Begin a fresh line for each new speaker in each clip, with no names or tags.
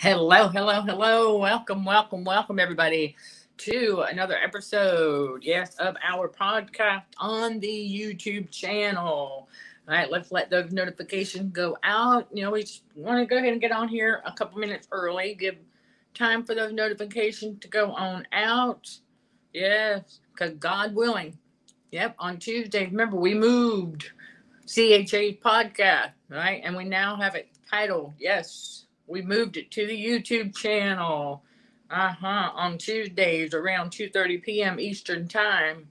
Hello, hello, hello. Welcome, welcome, welcome, everybody, to another episode, yes, of our podcast on the YouTube channel. All right, let's let those notifications go out. You know, we just want to go ahead and get on here a couple minutes early, give time for those notifications to go on out. Yes, because God willing. Yep, on Tuesday, remember, we moved CHA's podcast, right? And we now have it titled, yes, we moved it to the YouTube channel. Uh-huh. On Tuesdays around 2:30 p.m. Eastern Time.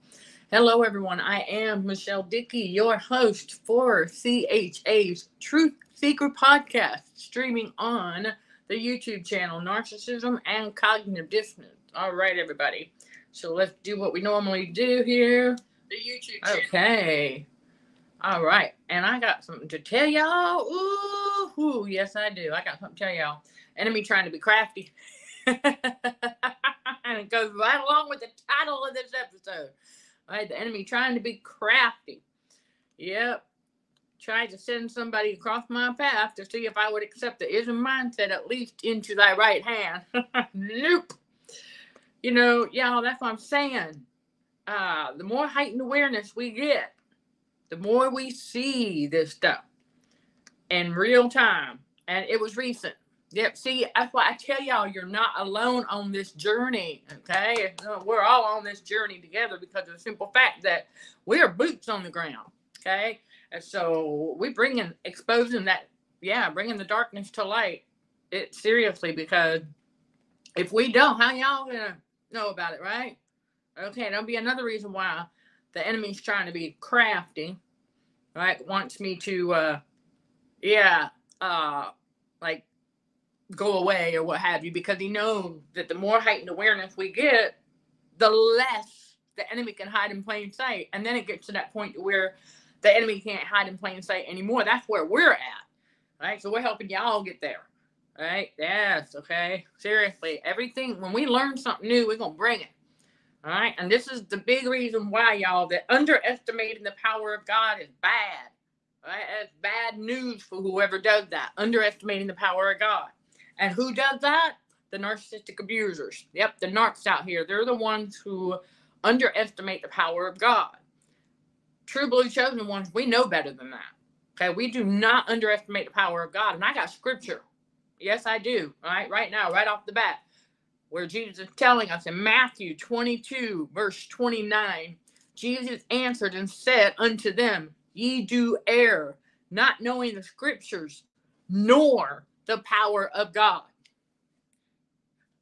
Hello, everyone. I am Michelle Dickey, your host for CHA's Truth Seeker podcast, streaming on the YouTube channel Narcissism and Cognitive Dissonance. All right, everybody. So let's do what we normally do here.
The YouTube channel.
Okay. All right. And I got something to tell y'all. Ooh, ooh, yes, I do. I got something to tell y'all. Enemy trying to be crafty. and it goes right along with the title of this episode. All right, the enemy trying to be crafty. Yep. Tried to send somebody across my path to see if I would accept the ism mindset at least into thy right hand. nope. You know, y'all, that's what I'm saying. Uh, the more heightened awareness we get, the more we see this stuff in real time. And it was recent. Yep. See, that's why I tell y'all you're not alone on this journey. Okay. We're all on this journey together because of the simple fact that we are boots on the ground. Okay. And so we bring in exposing that, yeah, bringing the darkness to light. It seriously because if we don't, how y'all gonna know about it, right? Okay, that'll be another reason why the enemy's trying to be crafty, right? Wants me to, uh, yeah, uh, like go away or what have you, because he knows that the more heightened awareness we get, the less the enemy can hide in plain sight. And then it gets to that point where the enemy can't hide in plain sight anymore. That's where we're at, right? So we're helping y'all get there, right? Yes, okay. Seriously, everything, when we learn something new, we're to bring it. All right. And this is the big reason why, y'all, that underestimating the power of God is bad. Right? It's bad news for whoever does that, underestimating the power of God. And who does that? The narcissistic abusers. Yep, the narcs out here. They're the ones who underestimate the power of God. True blue chosen ones, we know better than that. Okay, we do not underestimate the power of God. And I got scripture. Yes, I do. All right, right now, right off the bat where Jesus is telling us in Matthew 22, verse 29, Jesus answered and said unto them, Ye do err, not knowing the scriptures, nor the power of God.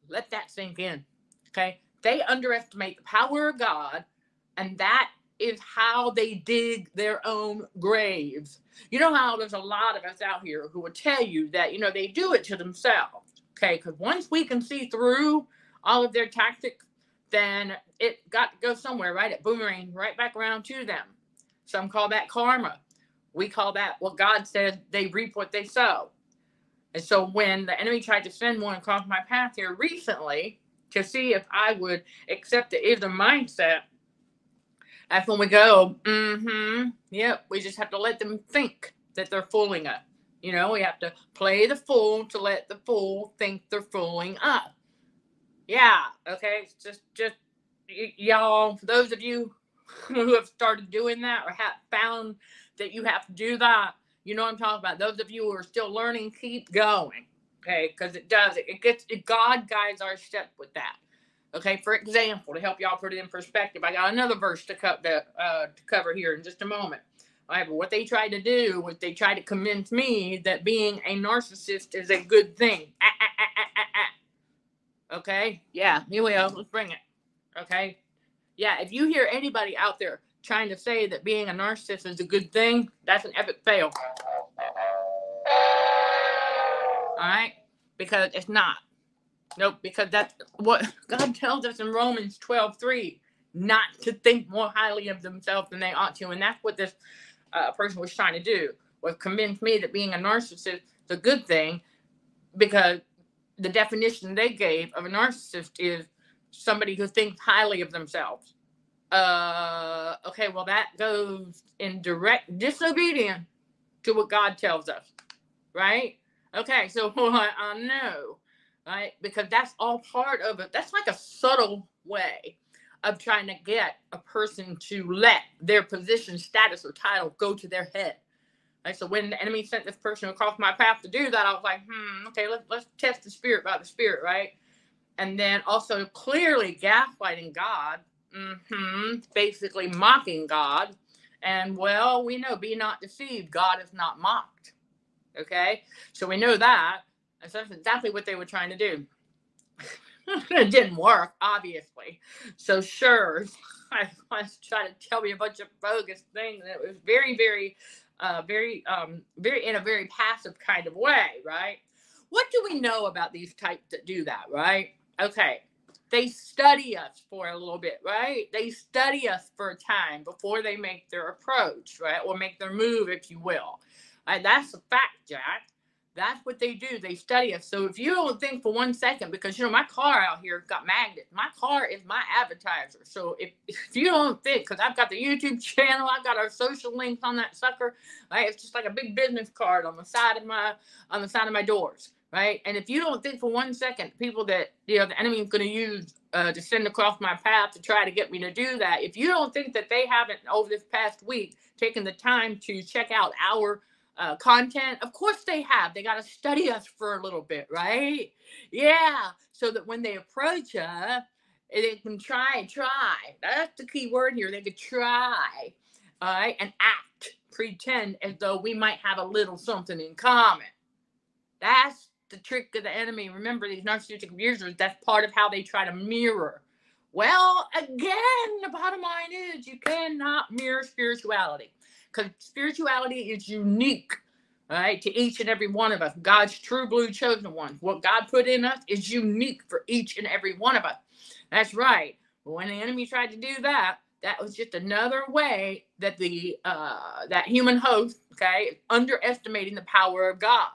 Let that sink in. Okay. They underestimate the power of God, and that is how they dig their own graves. You know how there's a lot of us out here who will tell you that, you know, they do it to themselves Okay, because once we can see through all of their tactics, then it got to go somewhere, right? It boomerang right back around to them. Some call that karma. We call that what God said they reap what they sow. And so when the enemy tried to send one across my path here recently to see if I would accept the ism mindset, that's when we go, mm-hmm, yep, we just have to let them think that they're fooling us. You know, we have to play the fool to let the fool think they're fooling us. Yeah, okay. just, just y- y'all, those of you who have started doing that or have found that you have to do that, you know what I'm talking about. Those of you who are still learning, keep going. Okay, because it does. It, it gets it, God guides our step with that. Okay, for example, to help y'all put it in perspective, I got another verse to, cut the, uh, to cover here in just a moment. What they tried to do was they tried to convince me that being a narcissist is a good thing. Ah, ah, ah, okay? Yeah, here we go. Let's bring it. Okay? Yeah, if you hear anybody out there trying to say that being a narcissist is a good thing, that's an epic fail. All right? Because it's not. Nope, because that's what God tells us in Romans 12 3 not to think more highly of themselves than they ought to. And that's what this a person was trying to do was convince me that being a narcissist is a good thing because the definition they gave of a narcissist is somebody who thinks highly of themselves. Uh, okay, well, that goes in direct disobedience to what God tells us, right? Okay, so I know right? Because that's all part of it. That's like a subtle way of trying to get a person to let their position, status, or title go to their head. Right? So when the enemy sent this person across my path to do that, I was like, hmm, okay, let's let's test the spirit by the spirit, right? And then also clearly gaslighting God, mm-hmm, basically mocking God. And well, we know, be not deceived, God is not mocked. Okay, so we know that. And so that's exactly what they were trying to do. it didn't work, obviously. So sure, I was trying to tell me a bunch of bogus things. And it was very, very, uh, very, um, very in a very passive kind of way, right? What do we know about these types that do that, right? Okay, they study us for a little bit, right? They study us for a time before they make their approach, right? Or make their move, if you will. Right? That's a fact, Jack. That's what they do. They study us. So if you don't think for one second, because you know my car out here got magnets. My car is my advertiser. So if, if you don't think, because I've got the YouTube channel, I've got our social links on that sucker. Right? It's just like a big business card on the side of my on the side of my doors. Right? And if you don't think for one second, people that you know the enemy is going to use uh, to send across my path to try to get me to do that, if you don't think that they haven't over this past week taken the time to check out our uh, content? Of course they have. They got to study us for a little bit, right? Yeah. So that when they approach us, they can try, try. That's the key word here. They could try, all right, and act, pretend as though we might have a little something in common. That's the trick of the enemy. Remember, these narcissistic abusers, that's part of how they try to mirror. Well, again, the bottom line is you cannot mirror spirituality because spirituality is unique, right, to each and every one of us. God's true blue chosen ones. What God put in us is unique for each and every one of us. That's right. When the enemy tried to do that, that was just another way that the uh, that human host, okay, underestimating the power of God.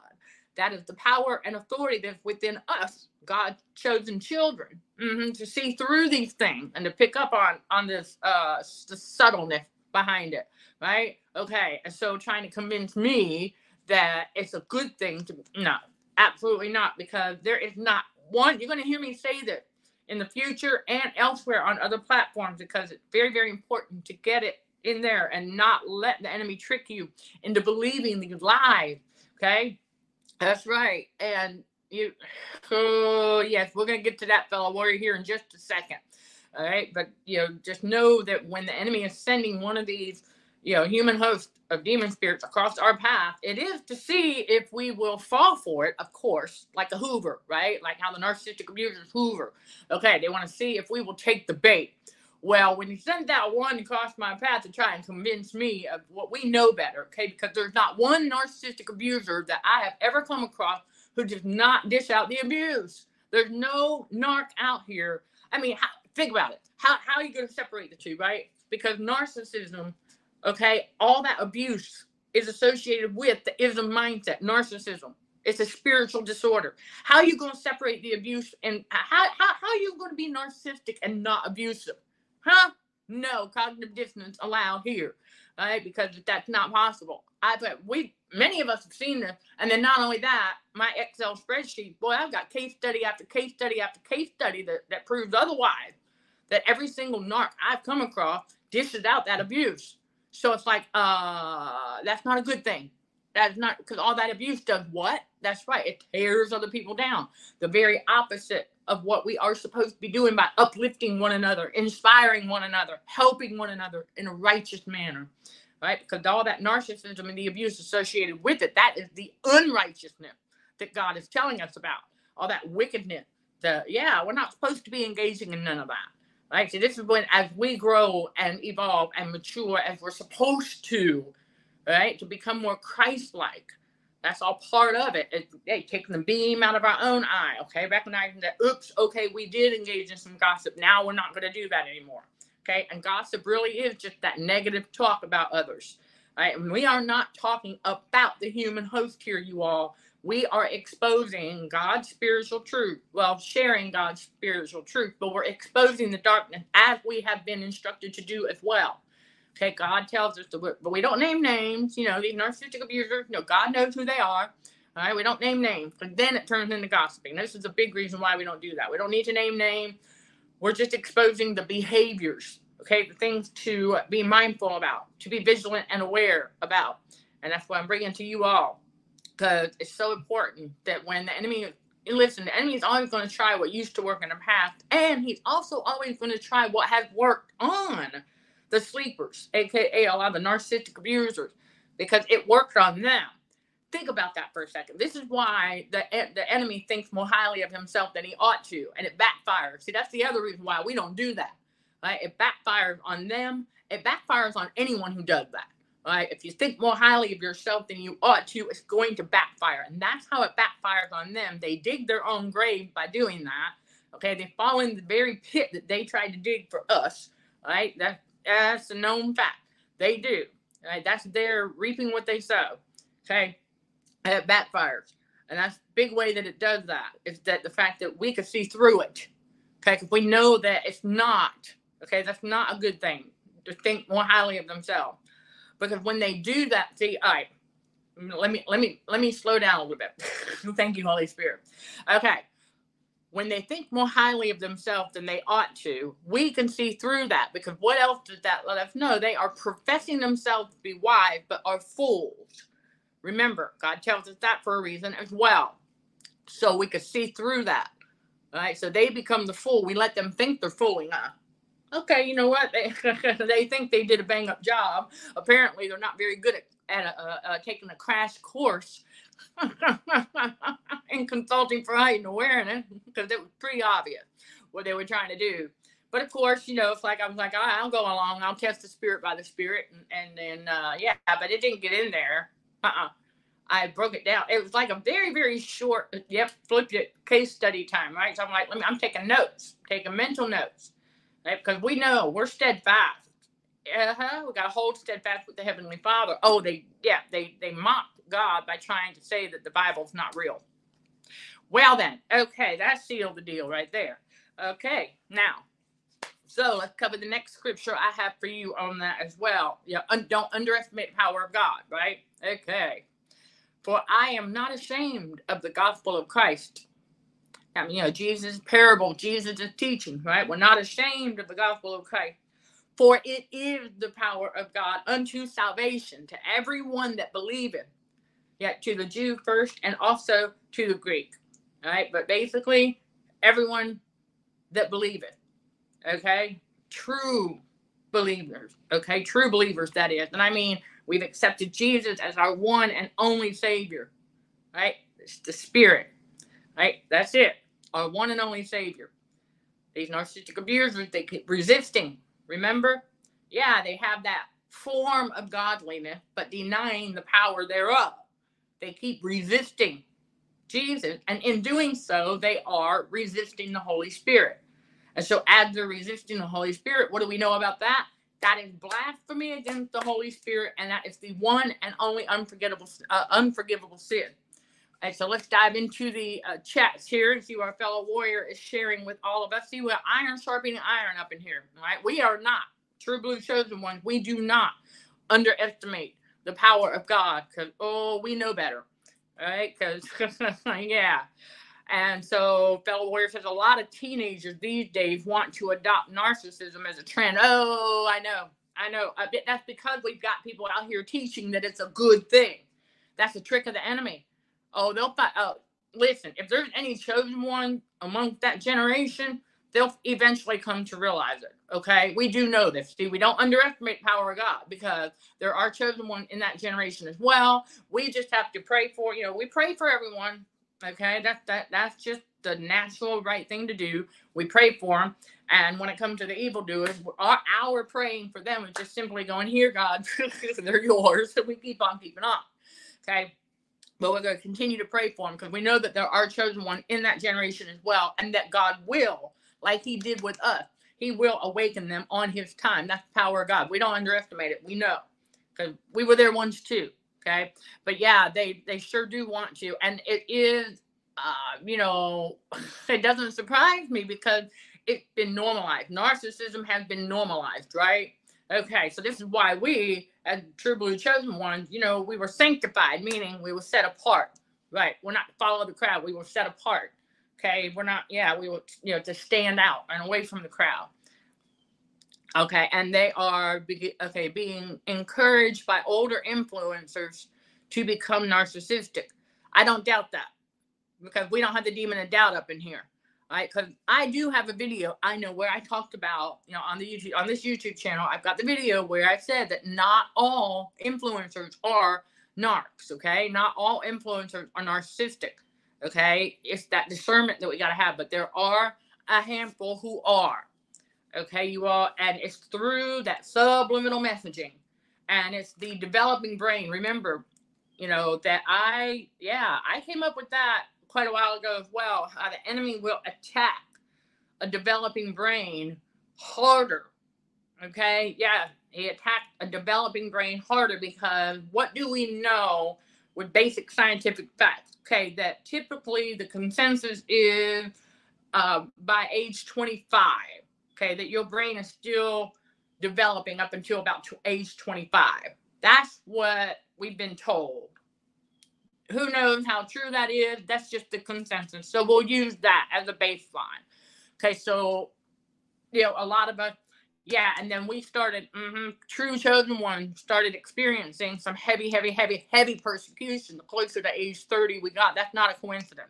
That is the power and authority that's within us, God's chosen children, mm-hmm, to see through these things and to pick up on on this uh, the subtleness behind it right? Okay, so trying to convince me that it's a good thing to no, absolutely not, because there is not one. You're going to hear me say that in the future and elsewhere on other platforms because it's very, very important to get it in there and not let the enemy trick you into believing these lies. Okay, that's right, and you. Oh yes, we're going to get to that fellow warrior here in just a second. All right, but you know, just know that when the enemy is sending one of these you know, human host of demon spirits across our path, it is to see if we will fall for it, of course, like a Hoover, right? Like how the narcissistic abusers Hoover. Okay, they want to see if we will take the bait. Well, when you send that one across my path to try and convince me of what we know better, okay, because there's not one narcissistic abuser that I have ever come across who does not dish out the abuse. There's no narc out here. I mean, how, think about it. How, how are you going to separate the two, right? Because narcissism Okay, all that abuse is associated with the ism mindset, narcissism. It's a spiritual disorder. How are you going to separate the abuse and how, how, how are you going to be narcissistic and not abusive? Huh? No, cognitive dissonance allowed here, right? Because that's not possible. I've we many of us have seen this, and then not only that, my Excel spreadsheet, boy, I've got case study after case study after case study that, that proves otherwise. That every single narc I've come across dishes out that abuse. So it's like, uh, that's not a good thing. That's not because all that abuse does what? That's right. It tears other people down. The very opposite of what we are supposed to be doing by uplifting one another, inspiring one another, helping one another in a righteous manner. Right? Because all that narcissism and the abuse associated with it, that is the unrighteousness that God is telling us about. All that wickedness. The yeah, we're not supposed to be engaging in none of that. Right? So this is when as we grow and evolve and mature as we're supposed to, right? To become more Christ-like. That's all part of it. It's hey, taking the beam out of our own eye, okay? Recognizing that, oops, okay, we did engage in some gossip. Now we're not going to do that anymore. Okay. And gossip really is just that negative talk about others. Right. And we are not talking about the human host here, you all we are exposing God's spiritual truth. Well, sharing God's spiritual truth, but we're exposing the darkness as we have been instructed to do as well. Okay, God tells us to, but we don't name names. You know, these narcissistic abusers, know, God knows who they are. All right, we don't name names, but then it turns into gossiping. This is a big reason why we don't do that. We don't need to name name. We're just exposing the behaviors, okay, the things to be mindful about, to be vigilant and aware about. And that's what I'm bringing to you all because it's so important that when the enemy listen, the enemy is always going to try what used to work in the past, and he's also always going to try what has worked on the sleepers, aka a lot of the narcissistic abusers, because it worked on them. Think about that for a second. This is why the the enemy thinks more highly of himself than he ought to, and it backfires. See, that's the other reason why we don't do that. Right? It backfires on them. It backfires on anyone who does that. Right? If you think more highly of yourself than you ought to, it's going to backfire, and that's how it backfires on them. They dig their own grave by doing that. Okay, they fall in the very pit that they tried to dig for us. Right? That that's a known fact. They do. Right? That's their reaping what they sow. Okay and it backfires. And that's big way that it does that is that the fact that we can see through it. Okay, we know that it's not, okay, that's not a good thing to think more highly of themselves. Because when they do that, see, all right, let me let me let me slow down a little bit. Thank you, Holy Spirit. Okay. When they think more highly of themselves than they ought to, we can see through that because what else does that let us know? They are professing themselves to be wise, but are fools. Remember, God tells us that for a reason as well. So we could see through that. All right. So they become the fool. We let them think they're fooling us. Okay, you know what? They, they think they did a bang up job. Apparently, they're not very good at, at uh, uh, taking a crash course in consulting for heightened awareness because it was pretty obvious what they were trying to do. But of course, you know, it's like I was like, I'll go along. I'll test the spirit by the spirit, and, and then uh, yeah, but it didn't get in there uh-uh. I broke it down. It was like a very, very short, yep, flipped it case study time, right? So I'm like, let me, I'm taking notes, taking mental notes, right? Because we know we're steadfast. Uh-huh. We got to hold steadfast with the Heavenly Father. Oh, they, yeah, they, they mocked God by trying to say that the Bible's not real. Well, then, okay, that sealed the deal right there. Okay, now, so let's cover the next scripture I have for you on that as well. Yeah, un- don't underestimate the power of God, right? Okay. For I am not ashamed of the gospel of Christ. I mean, you know, Jesus' parable, Jesus' teaching, right? We're not ashamed of the gospel of Christ. For it is the power of God unto salvation to everyone that believeth. Yet to the Jew first and also to the Greek. Right. But basically, everyone that believeth. Okay. True believers. Okay. True believers, that is. And I mean, We've accepted Jesus as our one and only Savior, right? It's the Spirit, right? That's it. Our one and only Savior. These narcissistic abusers, they keep resisting. Remember? Yeah, they have that form of godliness, but denying the power thereof. They keep resisting Jesus, and in doing so, they are resisting the Holy Spirit. And so, as they're resisting the Holy Spirit, what do we know about that? That is blasphemy against the Holy Spirit, and that is the one and only unforgettable, uh, unforgivable sin. And so let's dive into the uh, chats here and see what our fellow warrior is sharing with all of us. See what iron sharpening iron up in here. right? we are not true blue chosen ones. We do not underestimate the power of God because oh, we know better, right? Because yeah, and so, fellow warrior says a lot of teenagers these days want to adopt narcissism as a trend. Oh, I know, I know. I that's because we've got people out here teaching that it's a good thing. That's a trick of the enemy. Oh, they'll find Oh, listen, if there's any chosen one among that generation, they'll eventually come to realize it. Okay, we do know this. See, we don't underestimate power of God because there are chosen one in that generation as well. We just have to pray for. You know, we pray for everyone Okay, that that that's just the natural right thing to do. We pray for them, and when it comes to the evildoers, our, our praying for them is just simply going, "Here, God, they're yours." So we keep on keeping on. Okay, but we're going to continue to pray for them because we know that there are chosen one in that generation as well, and that God will, like He did with us, He will awaken them on His time. That's the power of God. We don't underestimate it. We know because we were there once too. Okay. But yeah, they they sure do want to. And it is uh, you know, it doesn't surprise me because it's been normalized. Narcissism has been normalized, right? Okay, so this is why we, as true blue chosen ones, you know, we were sanctified, meaning we were set apart. Right. We're not to follow the crowd. We were set apart. Okay. We're not, yeah, we were, you know, to stand out and away from the crowd. Okay. And they are, okay, being encouraged by older influencers to become narcissistic. I don't doubt that because we don't have the demon of doubt up in here. Right, because I do have a video I know where I talked about, you know, on the YouTube on this YouTube channel, I've got the video where I said that not all influencers are narcs, okay? Not all influencers are narcissistic. Okay? It's that discernment that we gotta have, but there are a handful who are. Okay, you all, and it's through that subliminal messaging. And it's the developing brain. Remember, you know, that I, yeah, I came up with that quite a while ago as well. How the enemy will attack a developing brain harder. Okay, yeah, he attacked a developing brain harder because what do we know with basic scientific facts? Okay, that typically the consensus is uh, by age 25. Okay, that your brain is still developing up until about age 25. That's what we've been told who knows how true that is? That's just the consensus. So we'll use that as a baseline. Okay, so you know, a lot of us, yeah, and then we started, mm-hmm, true chosen one started experiencing some heavy, heavy, heavy, heavy persecution. The closer to age 30 we got, that's not a coincidence.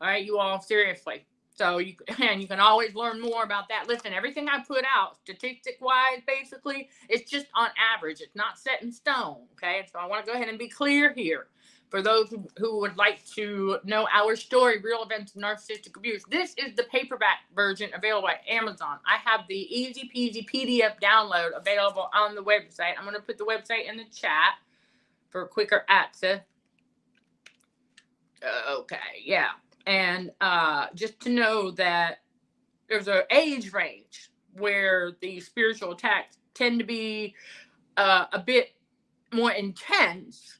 All right, you all, seriously. So you and you can always learn more about that. Listen, everything I put out, statistic wise, basically, it's just on average. It's not set in stone. Okay, so I want to go ahead and be clear here for those who, would like to know our story, Real Events of Narcissistic Abuse. This is the paperback version available at Amazon. I have the easy peasy PDF download available on the website. I'm going to put the website in the chat for quicker access. Okay, yeah. And uh, just to know that there's an age range where the spiritual attacks tend to be uh, a bit more intense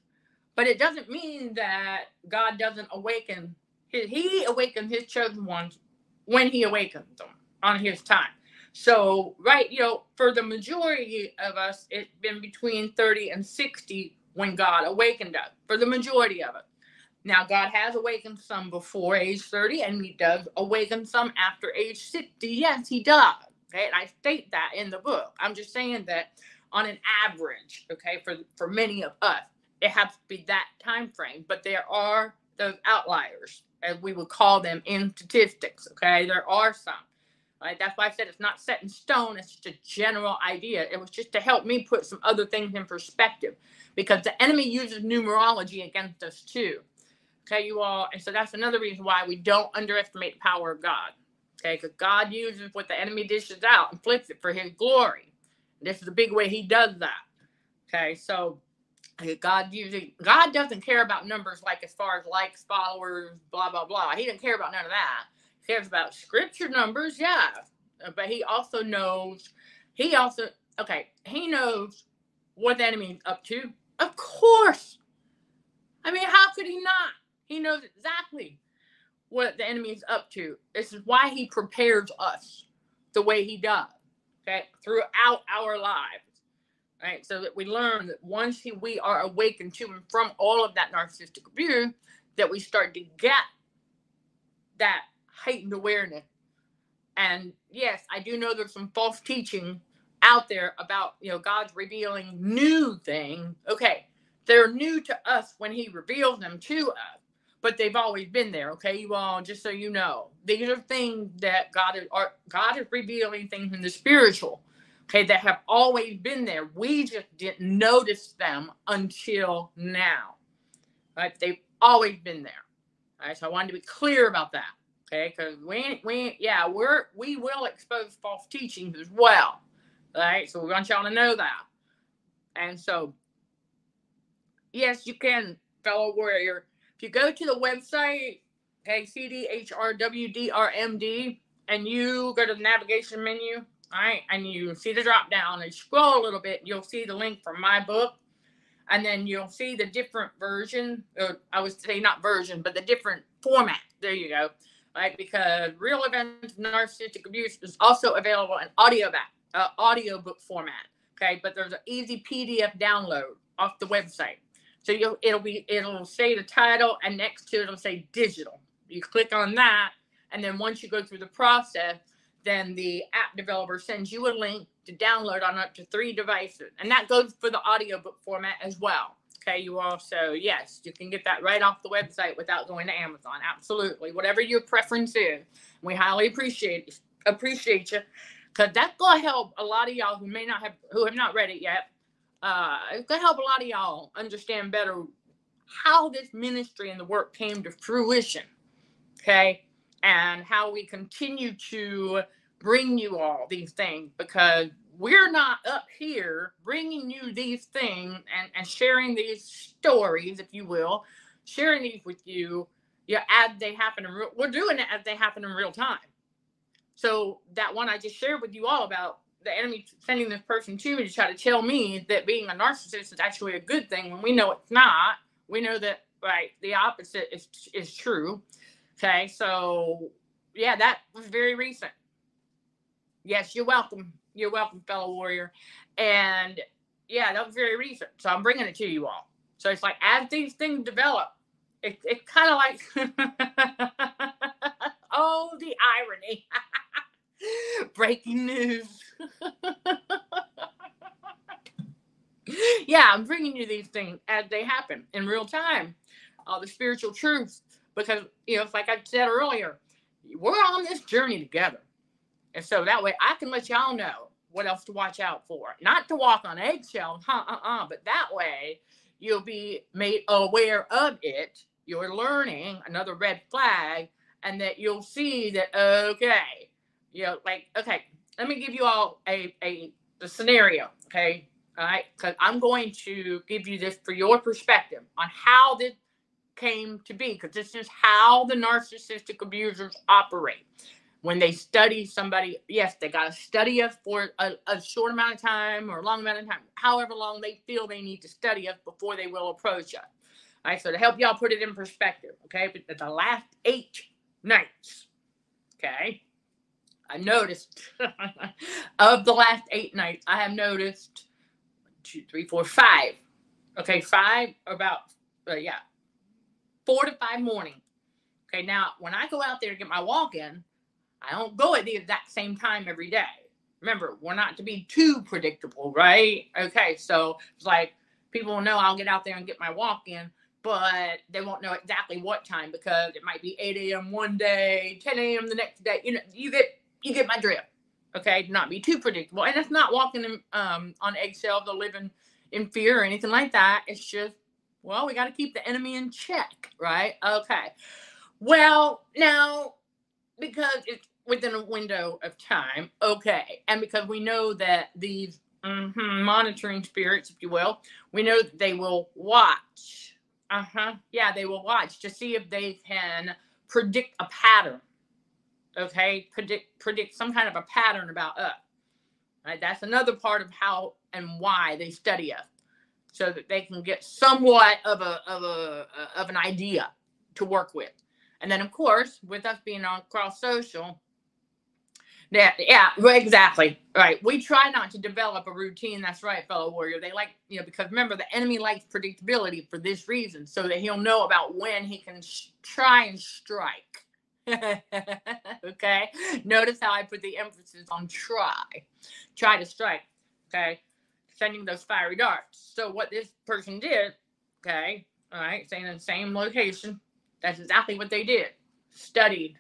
but it doesn't mean that God doesn't awaken. He awakens his chosen ones when he awakens them on his time. So, right, you know, for the majority of us, it's been between 30 and 60 when God awakened us, for the majority of it. Now, God has awakened some before age 30, and He does awaken some after age 60. Yes, He does. Okay, and I state that in the book. I'm just saying that on an average, okay, for, for many of us, it has to be that time frame. But there are those outliers, as we would call them in statistics. Okay, there are some. Right? That's why I said it's not set in stone. It's just a general idea. It was just to help me put some other things in perspective, because the enemy uses numerology against us too. Okay, you all, and so that's another reason why we don't underestimate the power of God. Okay, because God uses what the enemy dishes out and flips it for His glory. This is a big way He does that. Okay, so God usually God doesn't care about numbers like as far as likes, followers, blah blah blah. He doesn't care about none of that. He cares about scripture numbers, yeah. Uh, but he also knows he also okay, he knows what the enemy's up to. Of course. I mean, how could he not? He knows exactly what the enemy is up to. This is why he prepares us the way he does. Okay, throughout our lives right? So that we learn that once we are awakened to and from all of that narcissistic abuse, that we start to get that heightened awareness. And yes, I do know there's some false teaching out there about, you know, God's revealing new things. Okay, they're new to us when he reveals them to us, but they've always been there. Okay, you all, just so you know, these are things that God is, are, God is revealing things in the spiritual okay, that have always been there. We just didn't notice them until now. Right? They've always been there. All right. So I wanted to be clear about that. Okay, because we we yeah, we're we will expose false teachings as well. Right? So we want y'all to know that. And so yes, you can, fellow warrior. If you go to the website, okay, CDHRWDRMD, and you go to the navigation menu, all right. And you see the drop down and scroll a little bit, you'll see the link for my book. And then you'll see the different version, or I would say not version, but the different format. There you go. Right, because real events narcissistic abuse is also available in audio back, uh, audio book format. Okay, but there's an easy PDF download off the website. So you'll, it'll be it'll say the title and next to it it'll say digital. You click on that, and then once you go through the process, then the app developer sends you a link to download on up to three devices. And that goes for the audiobook format as well. Okay, you also, yes, you can get that right off the website without going to Amazon. Absolutely. Whatever your preference is. We highly appreciate appreciate you. Cause that's gonna help a lot of y'all who may not have who have not read it yet. Uh it's gonna help a lot of y'all understand better how this ministry and the work came to fruition. Okay. And how we continue to bring you all these things because we're not up here bringing you these things and, and sharing these stories, if you will, sharing these with you, yeah, as they happen in real. We're doing it as they happen in real time. So that one I just shared with you all about the enemy sending this person to me to try to tell me that being a narcissist is actually a good thing when we know it's not. We know that right the opposite is is true. Okay, so yeah, that was very recent. Yes, you're welcome. You're welcome, fellow warrior. And yeah, that was very recent. So I'm bringing it to you all. So it's like as these things develop, it, it's kind of like, oh, the irony. Breaking news. yeah, I'm bringing you these things as they happen in real time. All the spiritual truths. Because, you know, it's like I said earlier, we're on this journey together. And so that way I can let y'all know what else to watch out for. Not to walk on eggshells, huh, uh-uh, but that way you'll be made aware of it. You're learning another red flag, and that you'll see that okay, you know, like okay, let me give you all a a the scenario, okay, all right, because I'm going to give you this for your perspective on how this came to be, because this is how the narcissistic abusers operate when they study somebody, yes, they got to study us for a, a, short amount of time or a long amount of time, however long they feel they need to study us before they will approach us. All right, so to help y'all put it in perspective, okay, but the last eight nights, okay, I noticed of the last eight nights, I have noticed two, three, four, five. Okay, five about uh, yeah, four to five morning. Okay, now when I go out there to get my walk in, I don't go at the exact same time every day. Remember, we're not to be too predictable, right? Okay, so it's like people know I'll get out there and get my walk in, but they won't know exactly what time because it might be 8 a.m. one day, 10 a.m. the next day. You know, you get you get my drift. Okay, not be too predictable, and it's not walking in, um, on eggshells or living in fear or anything like that. It's just well, we got to keep the enemy in check, right? Okay. Well, now because it's within a window of time, okay. And because we know that these mm-hmm, monitoring spirits, if you will, we know that they will watch. Uh huh. Yeah, they will watch to see if they can predict a pattern. Okay, predict predict some kind of a pattern about us. Right, that's another part of how and why they study us, so that they can get somewhat of a of a uh, of an idea to work with. And then, of course, with us being on cross social, yeah, yeah, exactly. Right. We try not to develop a routine. That's right, fellow warrior. They like, you know, because remember, the enemy likes predictability for this reason, so that he'll know about when he can sh- try and strike. okay. Notice how I put the emphasis on try. Try to strike. Okay. Sending those fiery darts. So, what this person did, okay, all right, saying in the same location, that's exactly what they did. Studied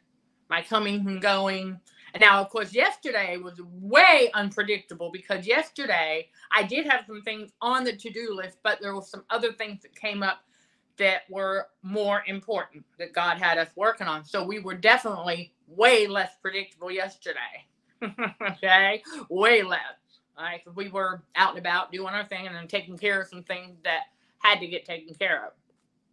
my coming and going and now, of course, yesterday was way unpredictable because yesterday I did have some things on the to do list, but there were some other things that came up that were more important that God had us working on. So we were definitely way less predictable yesterday. okay, way less. Because we were out and about doing our thing and then taking care of some things that had to get taken care of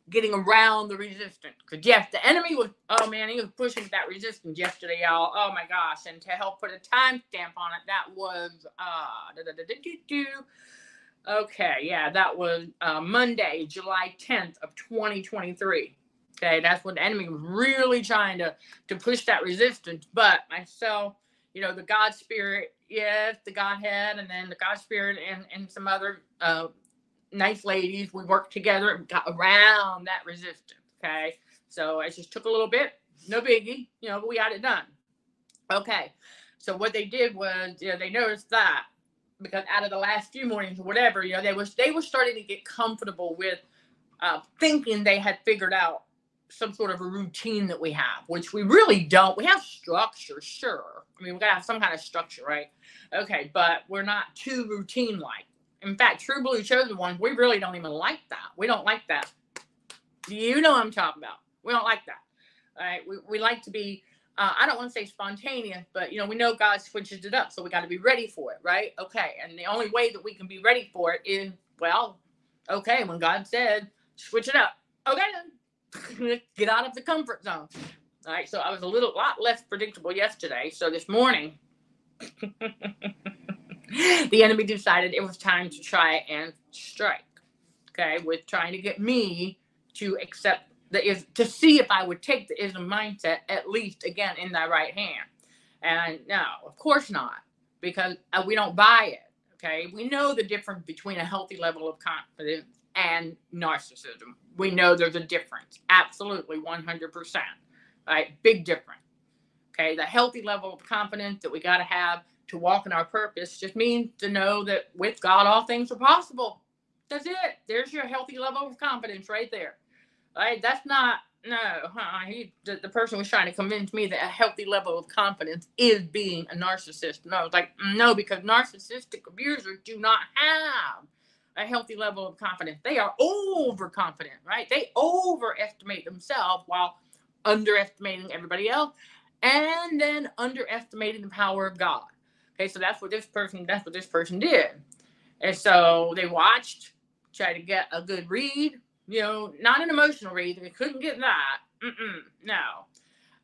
getting around the resistance. Because yes, the enemy was oh man, he was pushing that resistance yesterday, y'all. Oh my gosh. And to help put a timestamp on it, that was uh okay, yeah, that was uh, Monday, July 10th of 2023. Okay, that's when the enemy was really trying to to push that resistance. But myself, you know, the God Spirit, yes, the Godhead, and then the God Spirit and and some other uh nice ladies. We worked together and got around that resistance. Okay. So it just took a little bit. No biggie. You know, but we got it done. Okay. So what they did was, you know, they noticed that because out of the last few mornings or whatever, you know, they was they were starting to get comfortable with uh, thinking they had figured out some sort of a routine that we have, which we really don't. We have structure, sure. I mean, we gotta have some kind of structure, right? Okay, but we're not too routine like. In fact, True Blue Chosen Ones, we really don't even like that. We don't like that. You know what I'm talking about. We don't like that. All right. We, we like to be, uh, I don't want to say spontaneous, but you know, we know God switches it up. So we got to be ready for it, right? Okay. And the only way that we can be ready for it is, well, okay, when God said, switch it up. Okay, then get out of the comfort zone. All right. So I was a little lot less predictable yesterday. So this morning, the enemy decided it was time to try and strike. Okay, with trying to get me to accept the is to see if I would take the ism mindset at least again in thy right hand. And no, of course not, because uh, we don't buy it. Okay, we know the difference between a healthy level of confidence and narcissism. We know there's a difference, absolutely 100%. Right, big difference. Okay, the healthy level of confidence that we got to have to walk in our purpose just means to know that with God, all things are possible. That's it. There's your healthy level of confidence right there. Right? That's not, no, huh? He, the, the person was trying to convince me that a healthy level of confidence is being a narcissist. No, like, mm, no, because narcissistic abusers do not have a healthy level of confidence. They are overconfident, right? They overestimate themselves while underestimating everybody else and then underestimating the power of God. Okay, so that's what this person that's what this person did. And so they watched, tried to get a good read, you know, not an emotional read. They couldn't get that. Mm-mm, no.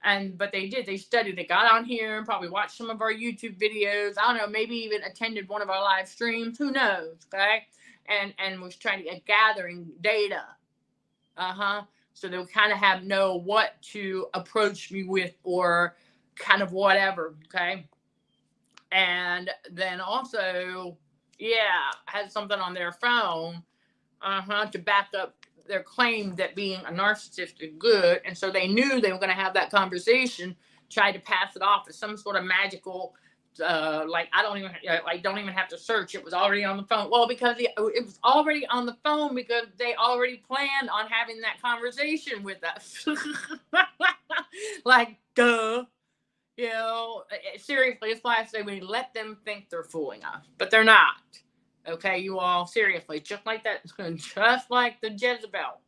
And but they did. They studied. They got on here and probably watched some of our YouTube videos. I don't know. Maybe even attended one of our live streams. Who knows? Okay. And and was trying to get gathering data. Uh huh. So they'll kind of have know what to approach me with or kind of whatever. Okay and then also yeah had something on their phone uh-huh to back up their claim that being a narcissist is good and so they knew they were going to have that conversation tried to pass it off as some sort of magical uh, like I don't even like don't even have to search. It was already on the phone. Well, because it, it was already on the phone because they already planned on having that conversation with us. like, duh you know, eh, eh, seriously, it's why I say we let them think they're fooling us, but they're not. Okay, you all, seriously, just like that, just like the Jezebel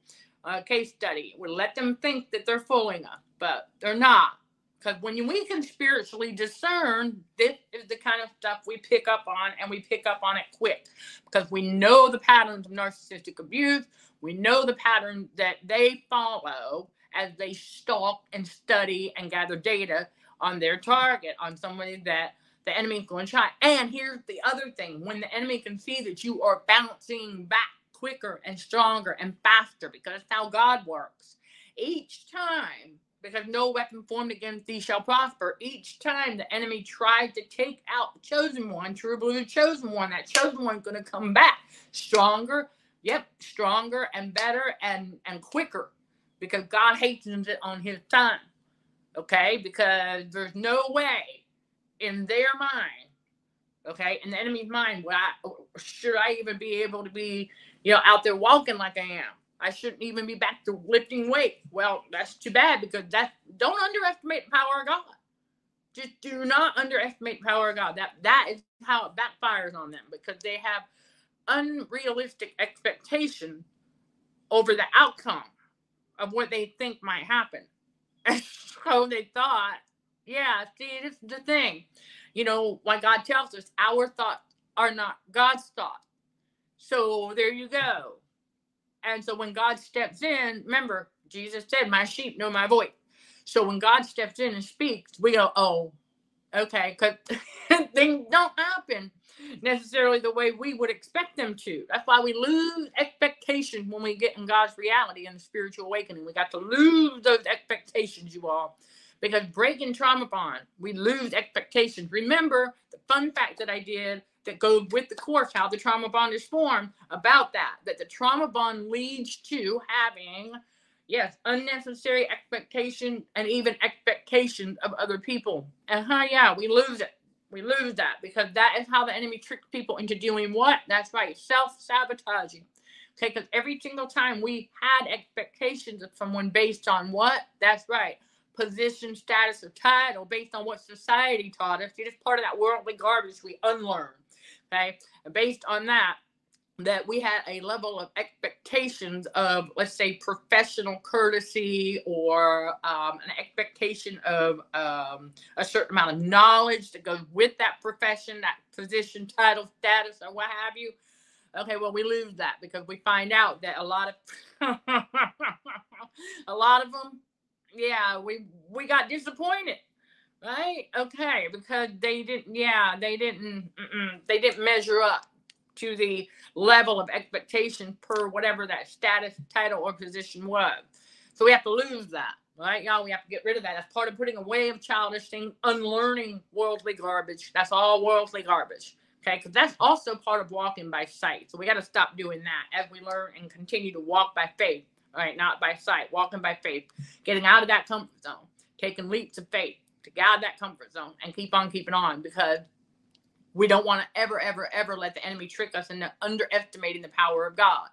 uh, case study, we let them think that they're fooling us, but they're not. Because when we can spiritually discern, this is the kind of stuff we pick up on, and we pick up on it quick. Because we know the patterns of narcissistic abuse, we know the pattern that they follow as they stalk and study and gather data on their target, on somebody that the enemy is going to try. And here's the other thing when the enemy can see that you are bouncing back quicker and stronger and faster, because that's how God works. Each time, because no weapon formed against thee shall prosper, each time the enemy tried to take out the chosen one, true blue chosen one, that chosen one's going to come back stronger. Yep, stronger and better and and quicker because God hastens it on his time okay? Because there's no way in their mind, okay, in the enemy's mind, would I, should I even be able to be, you know, out there walking like I am? I shouldn't even be back to lifting weight. Well, that's too bad because that don't underestimate the power of God. Just do not underestimate the power of God. That that is how it backfires on them because they have unrealistic expectation over the outcome of what they think might happen. And so they thought, yeah, see, this is the thing. You know, like God tells us, our thoughts are not God's thoughts. So there you go. And so when God steps in, remember, Jesus said, My sheep know my voice. So when God steps in and speaks, we go, Oh, okay, because things don't happen necessarily the way we would expect them to. That's why we lose expectations when we get in God's reality and the spiritual awakening. We got to lose those expectations, you all, because breaking trauma bond, we lose expectations. Remember, the fun fact that I did that goes with the course, how the trauma bond is formed, about that, that the trauma bond leads to having, yes, unnecessary expectation and even expectations of other people. And huh, yeah, we lose it. We lose that because that is how the enemy tricks people into doing what? That's right, self sabotaging. Okay, because every single time we had expectations of someone based on what? That's right, position, status, or title, based on what society taught us. You're just part of that worldly garbage we unlearn. Okay, and based on that, that we had a level of expectations of, let's say, professional courtesy or um, an expectation of um, a certain amount of knowledge that goes with that profession, that position, title, status, or what have you. Okay, well, we lose that because we find out that a lot of a lot of them, yeah, we we got disappointed, right? Okay, because they didn't, yeah, they didn't, they didn't measure up to the level of expectation per whatever that status, title, or position was. So we have to lose that, right? Y'all, we have to get rid of that. That's part of putting away of childish things, unlearning worldly garbage. That's all worldly garbage. Okay, because that's also part of walking by sight. So we got to stop doing that as we learn and continue to walk by faith, right? Not by sight, walking by faith, getting out of that comfort zone, taking leaps of faith to get out of that comfort zone and keep on keeping on because we don't want to ever, ever, ever let the enemy trick us into underestimating the power of God.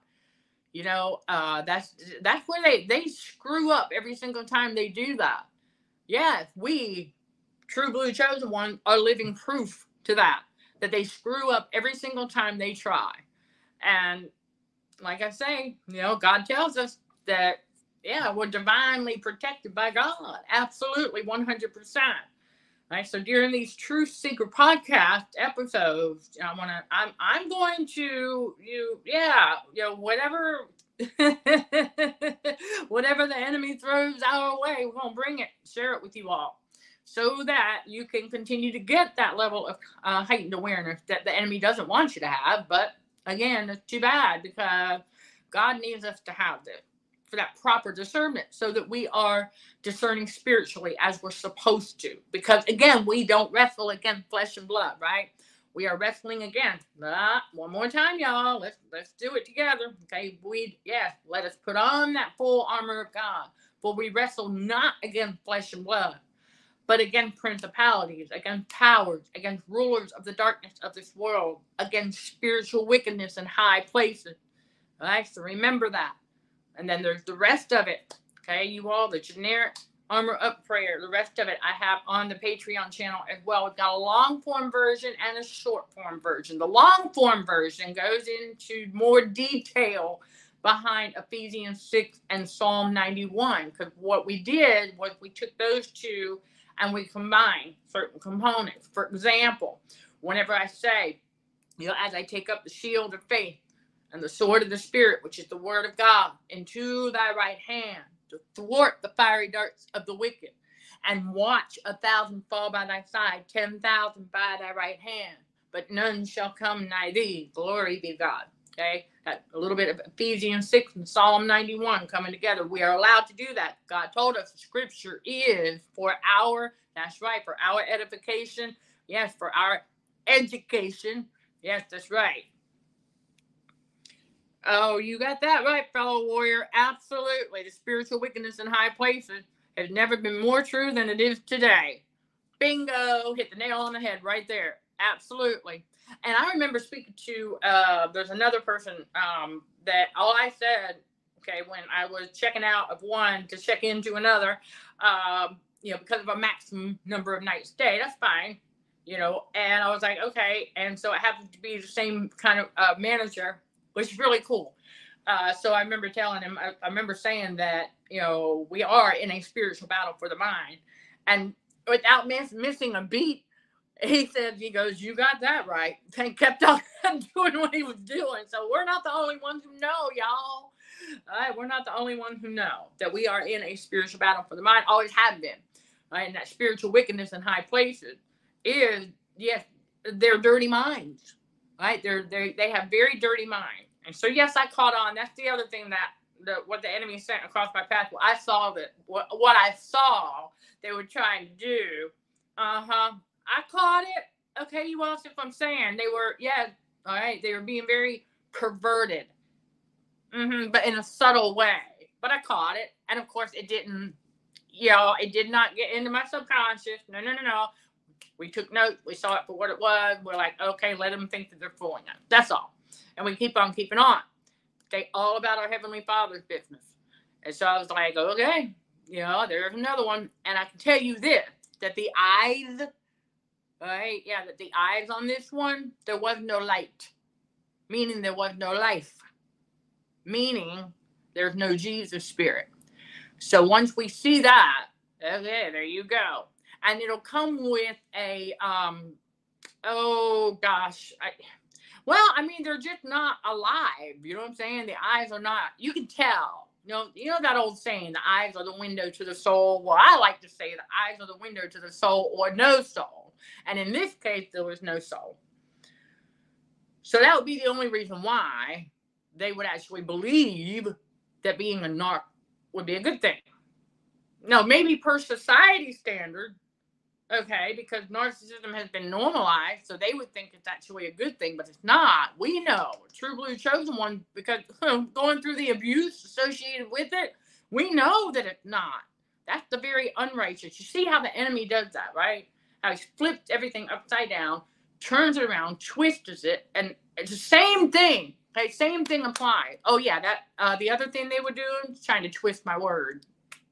You know, uh, that's that's where they they screw up every single time they do that. Yes, we, true blue chosen one, are living proof to that that they screw up every single time they try. And like I say, you know, God tells us that yeah, we're divinely protected by God. Absolutely, 100%. Right. So during these Truth Seeker podcast episodes, I want to. I'm. I'm going to you. Yeah. You know whatever. whatever the enemy throws our way, we're gonna bring it. Share it with you all, so that you can continue to get that level of uh, heightened awareness that the enemy doesn't want you to have. But again, it's too bad because God needs us to have this for that proper discernment so that we are discerning spiritually as we're supposed to. Because again, we don't wrestle against flesh and blood, right? We are wrestling again. Ah, one more time, y'all. Let's let's do it together. Okay. We yes let us put on that full armor of God. For we wrestle not against flesh and blood, but against principalities, against powers, against rulers of the darkness of this world, against spiritual wickedness in high places. Right, so remember that. And then there's the rest of it. Okay, you all, the generic armor up prayer. The rest of it I have on the Patreon channel as well. We've got a long form version and a short form version. The long form version goes into more detail behind Ephesians 6 and Psalm 91. Because what we did was we took those two and we combined certain components. For example, whenever I say, you know, as I take up the shield of faith, and the sword of the Spirit, which is the word of God, into thy right hand to thwart the fiery darts of the wicked, and watch a thousand fall by thy side, ten thousand by thy right hand, but none shall come nigh thee. Glory be God. Okay, a little bit of Ephesians 6 and Psalm 91 coming together. We are allowed to do that. God told us scripture is for our, that's right, for our edification. Yes, for our education. Yes, that's right. Oh, you got that right, fellow warrior. Absolutely. The spiritual wickedness in high places has never been more true than it is today. Bingo. Hit the nail on the head right there. Absolutely. And I remember speaking to, uh, there's another person um, that all I said, okay, when I was checking out of one to check into another, um, you know, because of a maximum number of nights stay, that's fine, you know. And I was like, okay. And so it happened to be the same kind of uh, manager which is really cool. Uh, so I remember telling him, I, I, remember saying that, you know, we are in a spiritual battle for the mind. And without miss, missing a beat, he said, he goes, you got that right. And kept on doing what he was doing. So we're not the only ones who know, y'all. All right, we're not the only ones who know that we are in a spiritual battle for the mind, always have been. Right? And that spiritual wickedness in high places is, yes, they're dirty minds. Right? They're they they have very dirty minds and so, yes, I caught on. That's the other thing that the, what the enemy sent across my path. Well, I saw that what, what I saw they were trying to do. Uh huh. I caught it. Okay, you asked if I'm saying they were, yeah, all right, they were being very perverted, mm-hmm, but in a subtle way. But I caught it, and of course, it didn't. You know, it did not get into my subconscious. No, no, no, no. We took note. We saw it for what it was. We're like, okay, let them think that they're fooling us. That's all. And we keep on keeping on. They all about our Heavenly Father's business. And so I was like, okay, you know, there's another one. And I can tell you this that the eyes, right? Yeah, that the eyes on this one, there was no light, meaning there was no life, meaning there's no Jesus spirit. So once we see that, okay, there you go. And it'll come with a, um, oh gosh, I, well, I mean, they're just not alive. You know what I'm saying? The eyes are not, you can tell you know, you know that old saying, the eyes are the window to the soul. Well, I like to say the eyes are the window to the soul or no soul. And in this case, there was no soul. So that would be the only reason why they would actually believe that being a narc would be a good thing. No, maybe per society standard, okay, because narcissism has been normalized, so they would think it's actually a good thing, but it's not. We know True Blue chosen one because going through the abuse associated with it, we know that it's not. That's the very unrighteous. You see how the enemy does that, right? How he flips everything upside down, turns it around, twists it, and it's the same thing. Okay, same thing applies. Oh yeah, that uh, the other thing they were doing, trying to twist my word.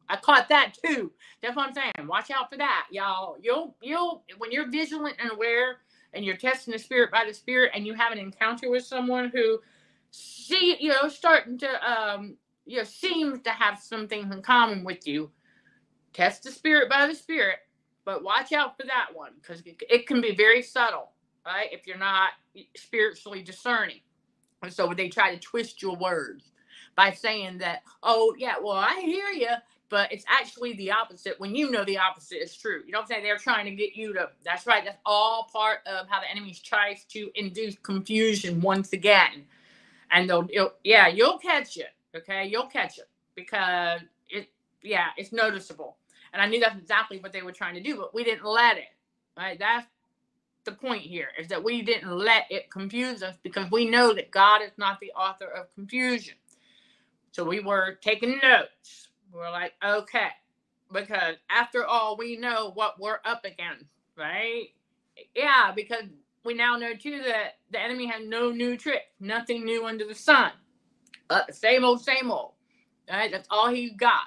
I caught that too. That's what I'm saying. Watch out for that, y'all. You'll you'll when you're vigilant and aware and you're testing the spirit by the spirit and you have an encounter with someone who see you know starting to um you know seems to have some things in common with you test the spirit by the spirit but watch out for that one because it, it can be very subtle right if you're not spiritually discerning and so they try to twist your words by saying that oh yeah well i hear you but it's actually the opposite when you know the opposite is true. You know what I'm saying? They're trying to get you to, that's right, that's all part of how the enemy tries to induce confusion once again. And they'll, yeah, you'll catch it, okay? You'll catch it because it, yeah, it's noticeable. And I knew that's exactly what they were trying to do, but we didn't let it, right? That's the point here is that we didn't let it confuse us because we know that God is not the author of confusion. So we were taking notes we're like, okay, because after all, we know what we're up against, right? Yeah, because we now know too that the enemy has no new trick, nothing new under the sun. Uh, same old, same old. Right? That's all he got.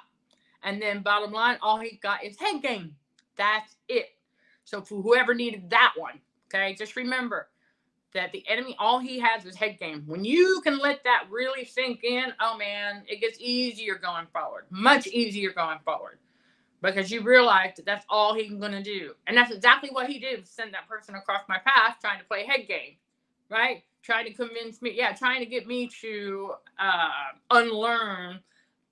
And then bottom line, all he got is head game. That's it. So for whoever needed that one, okay, just remember that the enemy, all he has is head game. When you can let that really sink in, oh man, it gets easier going forward, much easier going forward, because you realize that that's all he's going to do, and that's exactly what he did: send that person across my path, trying to play head game, right? Trying to convince me, yeah, trying to get me to uh, unlearn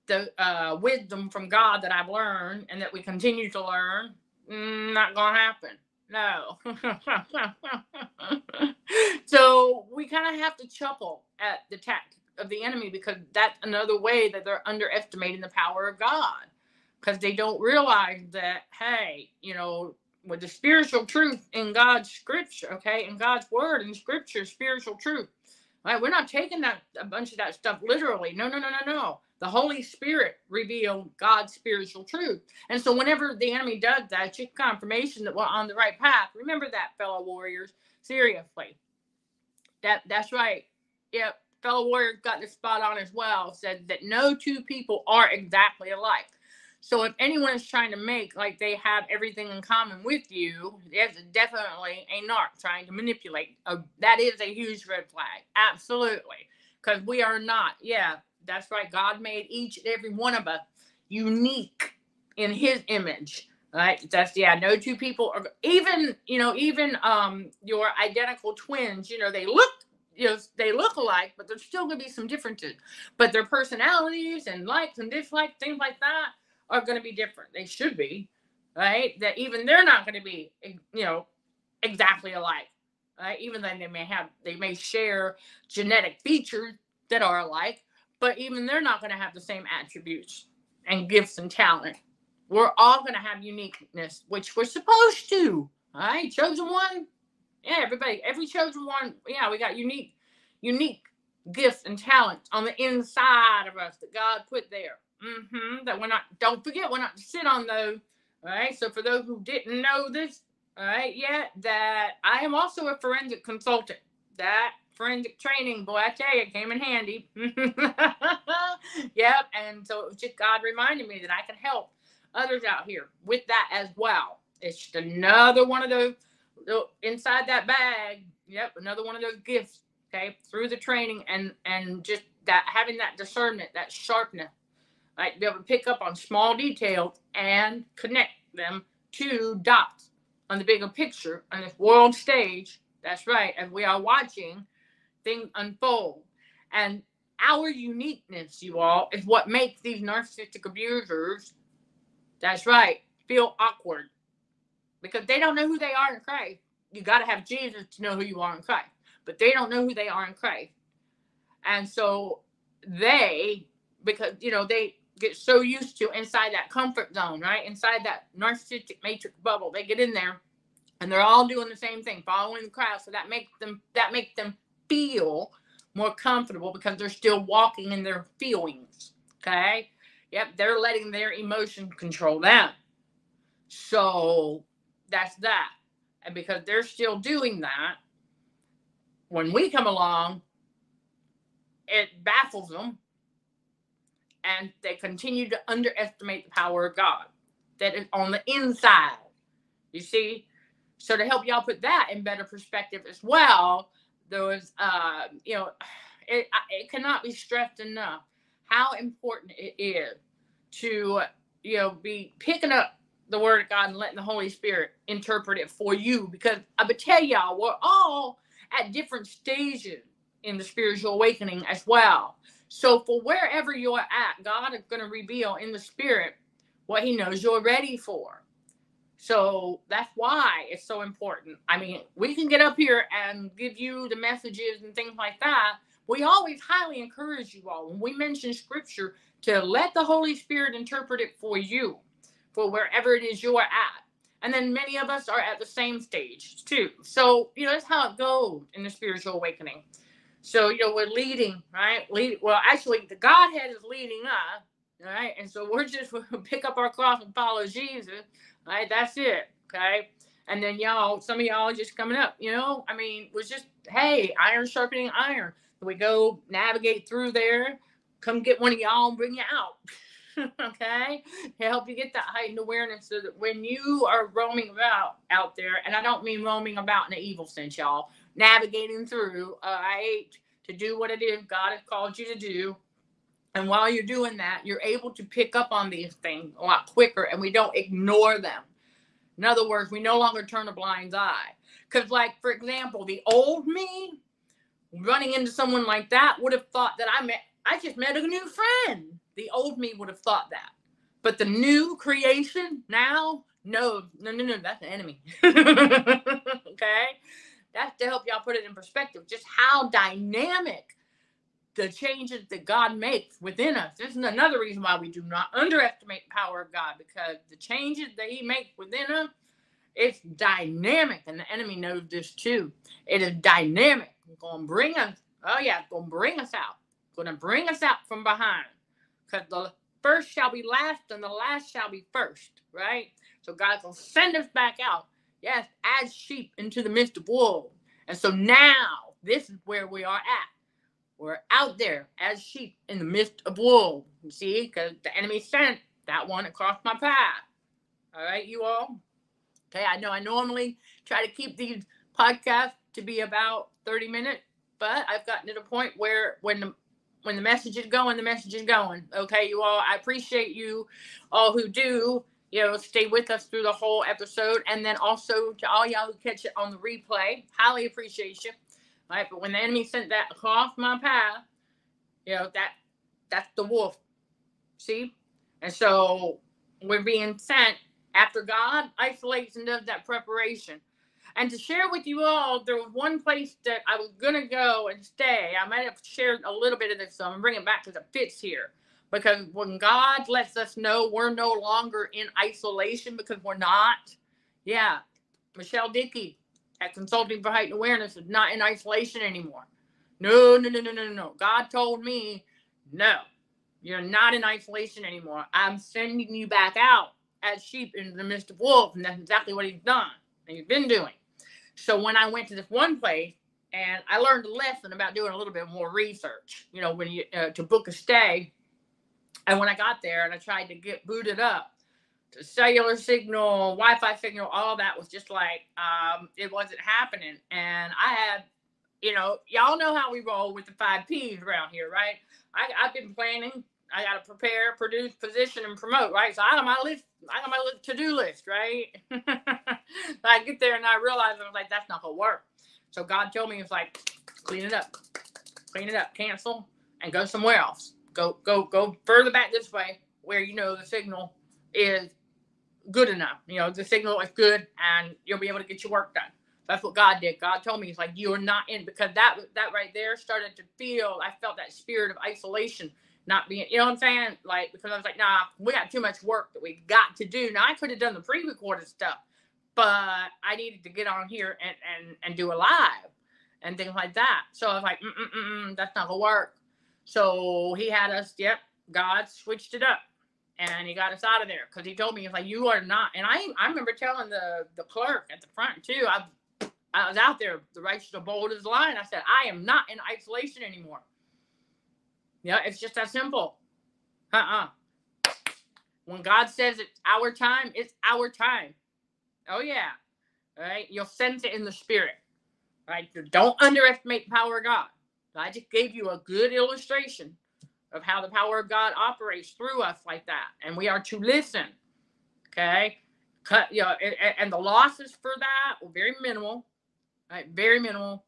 the uh, wisdom from God that I've learned and that we continue to learn. Mm, not gonna happen no. so we kind of have to chuckle at the tactic of the enemy because that's another way that they're underestimating the power of God because they don't realize that, hey, you know, with the spiritual truth in God's scripture, okay, in God's word and scripture, spiritual truth. Right? We're not taking that a bunch of that stuff literally. No, no, no, no, no. The Holy Spirit revealed God's spiritual truth. And so whenever the enemy does that, it's confirmation that we're on the right path. Remember that, fellow warriors. Seriously. That that's right. Yep. Fellow warrior got this spot on as well. Said that no two people are exactly alike. So if anyone is trying to make like they have everything in common with you, there's definitely a narc trying to manipulate. Uh, that is a huge red flag. Absolutely. Because we are not. Yeah, that's right. God made each and every one of us unique in his image. Right? That's yeah, no two people are even, you know, even um your identical twins, you know, they look you know, they look alike, but there's still gonna be some differences. But their personalities and likes and dislikes, things like that, are gonna be different. They should be, right? That even they're not gonna be you know exactly alike. Right? Even though they may have they may share genetic features that are alike, but even they're not going to have the same attributes and gifts and talent. We're all going to have uniqueness, which we're supposed to. All right, chosen one. Yeah, everybody, every chosen one. Yeah, we got unique, unique gifts and talents on the inside of us that God put there. Mm-hmm. That we're not. Don't forget, we're not to sit on those. All right. So for those who didn't know this, all right, yet that I am also a forensic consultant. That forensic training, boy, I tell you, it came in handy. yep. And so it was just God reminding me that I can help others out here with that as well. It's just another one of those inside that bag. Yep, another one of those gifts. Okay, through the training and and just that having that discernment, that sharpness, like be able to pick up on small details and connect them to dots on the bigger picture on this world stage. That's right, and we are watching things unfold. And our uniqueness, you all, is what makes these narcissistic abusers, that's right, feel awkward because they don't know who they are in Christ. You got to have Jesus to know who you are in Christ, but they don't know who they are in Christ. And so they, because, you know, they get so used to inside that comfort zone, right? Inside that narcissistic matrix bubble, they get in there and they're all doing the same thing, following the crowd. So that makes them, that makes them feel more comfortable because they're still walking in their feelings. Okay. Yep. They're letting their emotion control them. So that's that. And because they're still doing that, when we come along, it baffles them and they continue to underestimate the power of God that is on the inside. You see? So to help y'all put that in better perspective as well, was, uh, you know, it, it cannot be stressed enough how important it is to, you know, be picking up the word of God and letting the Holy Spirit interpret it for you. Because I would tell y'all, we're all at different stages in the spiritual awakening as well. So for wherever you're at, God is going to reveal in the spirit what he knows you're ready for. So that's why it's so important. I mean, we can get up here and give you the messages and things like that. We always highly encourage you all when we mention scripture to let the Holy Spirit interpret it for you for wherever it is you're at. And then many of us are at the same stage too. So, you know, that's how it goes in the spiritual awakening. So, you know, we're leading, right? Lead well, actually the Godhead is leading us, right? And so we're just we'll pick up our cross and follow Jesus. Right? That's it. Okay. And then y'all, some of y'all just coming up, you know, I mean, was just, hey, iron sharpening iron. We go navigate through there, come get one of y'all and bring you out. okay, to help you get that heightened awareness so that when you are roaming about out there, and I don't mean roaming about in an evil sense, y'all, navigating through, uh, I hate to do what it is God has called you to do. And while you're doing that, you're able to pick up on these things a lot quicker and we don't ignore them. In other words, we no longer turn a blind eye. Because, like, for example, the old me running into someone like that would have thought that I met, I just met a new friend the old me would have thought that. But the new creation now, no, no, no, no, that's the enemy. okay? That's to help y'all put it in perspective, just how dynamic the changes that God makes within us. This is another reason why we do not underestimate the power of God, because the changes that He makes within us, it's dynamic, and the enemy knows this too. It is dynamic. It's gonna bring us, oh yeah, it's gonna bring us out. It's gonna bring us out from behind because the first shall be last and the last shall be first, right? So God's going to send us back out, yes, as sheep into the midst of wolves. And so now this is where we are at. We're out there as sheep in the midst of wolves. You see, because the enemy sent that one across my path. All right, you all. Okay, I know I normally try to keep these podcasts to be about 30 minutes, but I've gotten to the point where when the when the message is going, the message is going. Okay, you all. I appreciate you all who do, you know, stay with us through the whole episode, and then also to all y'all who catch it on the replay. Highly appreciate you. Right, but when the enemy sent that across my path, you know that that's the wolf. See, and so we're being sent after God isolates and does that preparation and to share with you all, there was one place that I was gonna go and stay. I might have shared a little bit of this, so I'm bringing back because it fits here. Because when God lets us know we're no longer in isolation because we're not, yeah, Michelle Dickey, at Consulting for Heightened Awareness is not in isolation anymore. No, no, no, no, no, no. God told me, no, you're not in isolation anymore. I'm sending you back out as sheep in the midst of wolves. And that's exactly what he's done and he's been doing. So when I went to this one place and I learned a lesson about doing a little bit more research, you know, when you uh, to book a stay. And when I got there and I tried to get booted up, cellular signal, Wi-Fi signal, all that was just like um, it wasn't happening. And I had, you know, y'all know how we roll with the five P's around here, right? I, I've been planning. I got to prepare, produce, position, and promote, right? So I got my list. I got my to-do list, right? I get there and I realize I was like, that's not gonna work. So God told me, it's like, clean it up, clean it up, cancel, and go somewhere else. Go, go, go further back this way where you know the signal is good enough. You know, the signal is good and you'll be able to get your work done. That's what God did. God told me, He's like, you're not in because that that right there started to feel. I felt that spirit of isolation, not being. You know what I'm saying? Like because I was like, nah, we got too much work that we got to do. Now I could have done the pre-recorded stuff, but I needed to get on here and and and do a live and things like that. So I was like, Mm-mm-mm, that's not gonna work. So he had us. Yep, God switched it up and he got us out of there because he told me he's like you are not and i i remember telling the the clerk at the front too i i was out there the righteous are bold as lion. I said i am not in isolation anymore. Yeah it's just that simple. Uh-uh. When god says it's our time it's our time. Oh yeah. All right? You'll sense it in the spirit. Right don't underestimate the power of god. I just gave you a good illustration of how the power of God operates through us like that. And we are to listen. Okay. Cut, you know, and, and the losses for that were very minimal, right? Very minimal.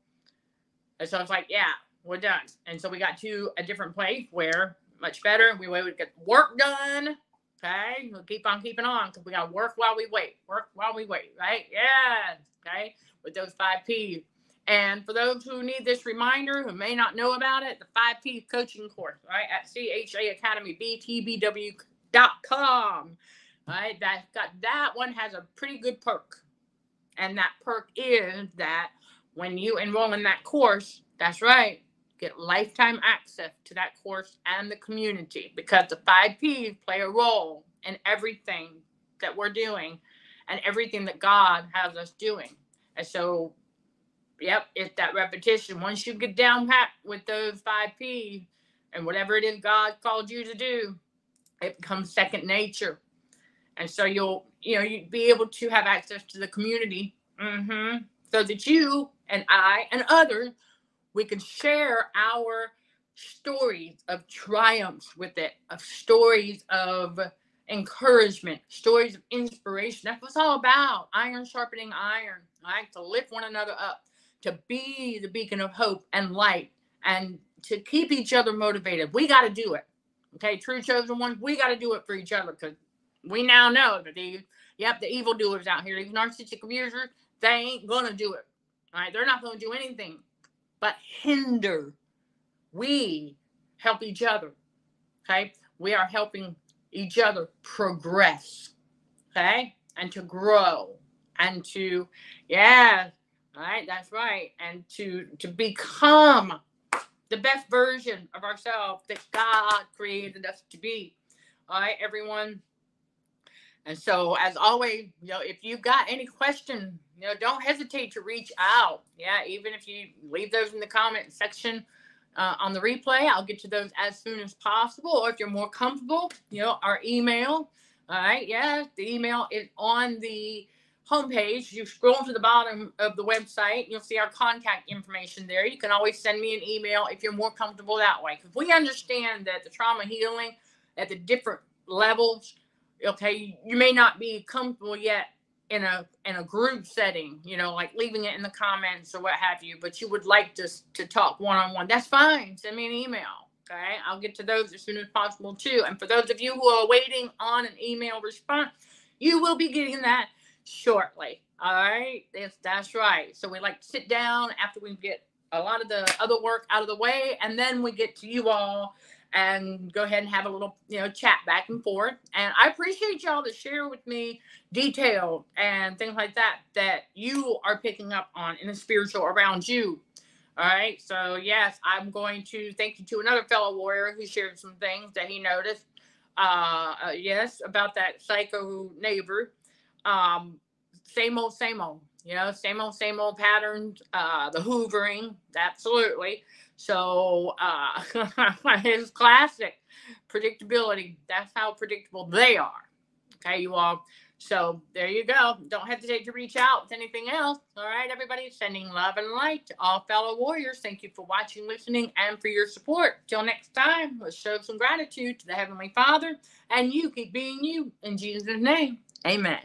And so it's like, yeah, we're done. And so we got to a different place where much better. We would get work done. Okay. We'll keep on keeping on because we got to work while we wait. Work while we wait. Right. Yeah. Okay. With those five P's. And for those who need this reminder, who may not know about it, the 5P coaching course, right, at CHA Academy, BTBW.com. Right, that got that one has a pretty good perk. And that perk is that when you enroll in that course, that's right, get lifetime access to that course and the community because the 5Ps play a role in everything that we're doing and everything that God has us doing. And so Yep, it's that repetition. Once you get down pat with those five P and whatever it is God called you to do, it becomes second nature. And so you'll, you know, you'd be able to have access to the community mm-hmm, so that you and I and others, we can share our stories of triumphs with it, of stories of encouragement, stories of inspiration. That's what it's all about. Iron sharpening iron, right? To lift one another up to be the beacon of hope and light and to keep each other motivated. We got to do it. Okay, true chosen ones, we got to do it for each other because we now know that these, yep, the evil doers out here, these narcissistic abusers, they ain't gonna do it. All right, they're not gonna do anything but hinder. We help each other. Okay, we are helping each other progress. Okay, and to grow and to, yeah, all right, that's right. And to to become the best version of ourselves that God created us to be. All right, everyone. And so, as always, you know, if you've got any question, you know, don't hesitate to reach out. Yeah, even if you leave those in the comment section uh, on the replay, I'll get to those as soon as possible. Or if you're more comfortable, you know, our email. All right, yeah, the email is on the homepage, you scroll to the bottom of the website, you'll see our contact information there. You can always send me an email if you're more comfortable that way. Because we understand that the trauma healing at the different levels, okay, you may not be comfortable yet in a in a group setting, you know, like leaving it in the comments or what have you, but you would like to to talk one on one. That's fine. Send me an email. Okay, I'll get to those as soon as possible too. And for those of you who are waiting on an email response, you will be getting that shortly. All right, yes, that's right. So we like to sit down after we get a lot of the other work out of the way, and then we get to you all, and go ahead and have a little, you know, chat back and forth. And I appreciate y'all to share with me detail and things like that that you are picking up on in the spiritual around you. All right. So yes, I'm going to thank you to another fellow warrior who shared some things that he noticed. Uh, uh yes, about that psycho neighbor. Um, same old, same old. You know, same old, same old patterns. Uh, the hoovering, absolutely. So uh, it's classic predictability. That's how predictable they are. Okay, you all. So there you go. Don't hesitate to reach out with anything else. All right, everybody, sending love and light to all fellow warriors. Thank you for watching, listening, and for your support. Till next time, let's show some gratitude to the Heavenly Father, and you keep being you in Jesus' name. Amen.